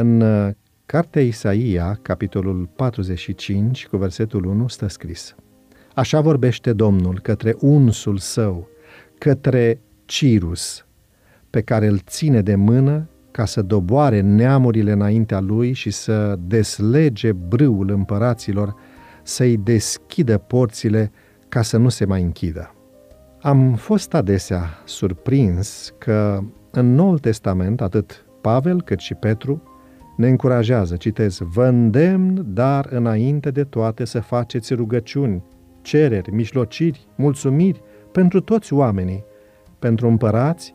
În uh, cartea Isaia, capitolul 45, cu versetul 1, stă scris Așa vorbește Domnul către unsul său, către Cirus, pe care îl ține de mână ca să doboare neamurile înaintea lui și să deslege brâul împăraților, să-i deschidă porțile ca să nu se mai închidă. Am fost adesea surprins că în Noul Testament, atât Pavel cât și Petru ne încurajează, citez, vă îndemn, dar înainte de toate să faceți rugăciuni, cereri, mijlociri, mulțumiri pentru toți oamenii, pentru împărați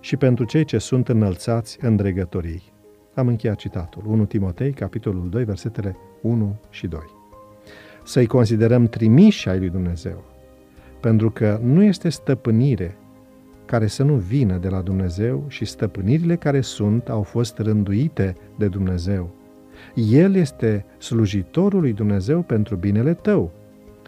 și pentru cei ce sunt înălțați în dregătorii. Am încheiat citatul. 1 Timotei, capitolul 2, versetele 1 și 2. Să-i considerăm trimiși ai lui Dumnezeu, pentru că nu este stăpânire care să nu vină de la Dumnezeu și stăpânirile care sunt au fost rânduite de Dumnezeu. El este slujitorul lui Dumnezeu pentru binele tău.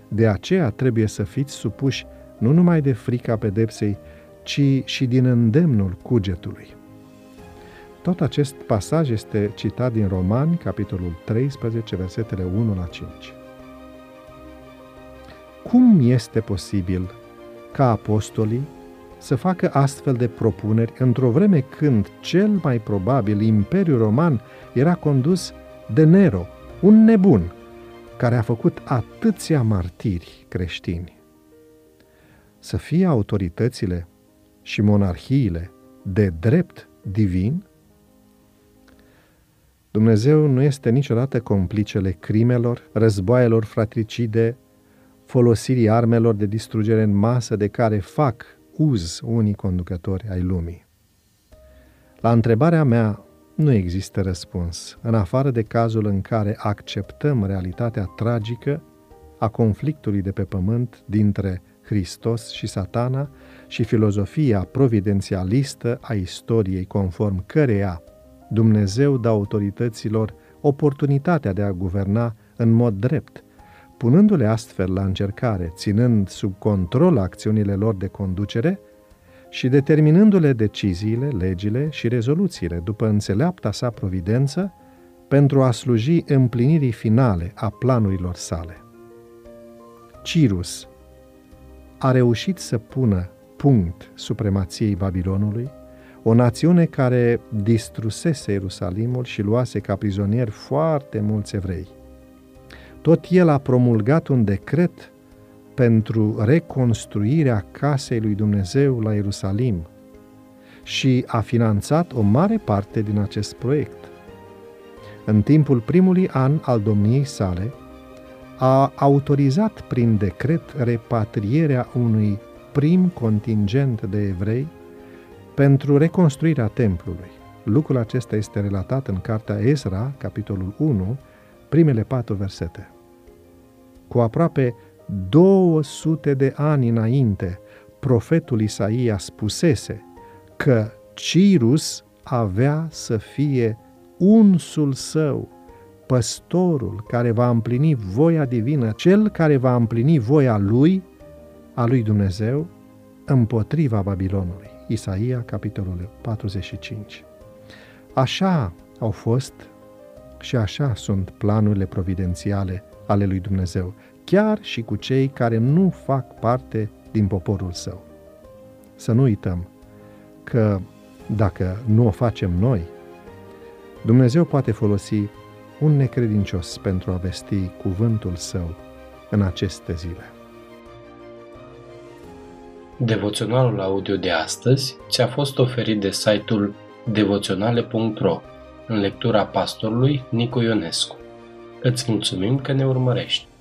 De aceea trebuie să fiți supuși nu numai de frica pedepsei, ci și din îndemnul cugetului. Tot acest pasaj este citat din Romani, capitolul 13, versetele 1 la 5. Cum este posibil ca apostolii să facă astfel de propuneri într-o vreme când cel mai probabil Imperiul Roman era condus de Nero, un nebun, care a făcut atâția martiri creștini. Să fie autoritățile și monarhiile de drept divin? Dumnezeu nu este niciodată complicele crimelor, războaielor fratricide, folosirii armelor de distrugere în masă de care fac uz unii conducători ai lumii. La întrebarea mea nu există răspuns, în afară de cazul în care acceptăm realitatea tragică a conflictului de pe pământ dintre Hristos și satana și filozofia providențialistă a istoriei conform căreia Dumnezeu dă autorităților oportunitatea de a guverna în mod drept, punându-le astfel la încercare, ținând sub control acțiunile lor de conducere și determinându-le deciziile, legile și rezoluțiile după înțeleapta sa providență pentru a sluji împlinirii finale a planurilor sale. Cirus a reușit să pună punct supremației Babilonului, o națiune care distrusese Ierusalimul și luase ca prizonieri foarte mulți evrei. Tot el a promulgat un decret pentru reconstruirea casei lui Dumnezeu la Ierusalim și a finanțat o mare parte din acest proiect. În timpul primului an al domniei sale, a autorizat prin decret repatrierea unui prim contingent de evrei pentru reconstruirea templului. Lucrul acesta este relatat în cartea Ezra, capitolul 1, primele patru versete. Cu aproape 200 de ani înainte, profetul Isaia spusese că Cirus avea să fie unsul său, păstorul care va împlini voia divină, cel care va împlini voia lui, a lui Dumnezeu, împotriva Babilonului. Isaia, capitolul 45. Așa au fost și așa sunt planurile providențiale ale lui Dumnezeu, chiar și cu cei care nu fac parte din poporul său. Să nu uităm că dacă nu o facem noi, Dumnezeu poate folosi un necredincios pentru a vesti cuvântul său în aceste zile. Devoționalul audio de astăzi ți-a fost oferit de site-ul devoționale.ro în lectura pastorului Nicu Ionescu. Îți mulțumim că ne urmărești!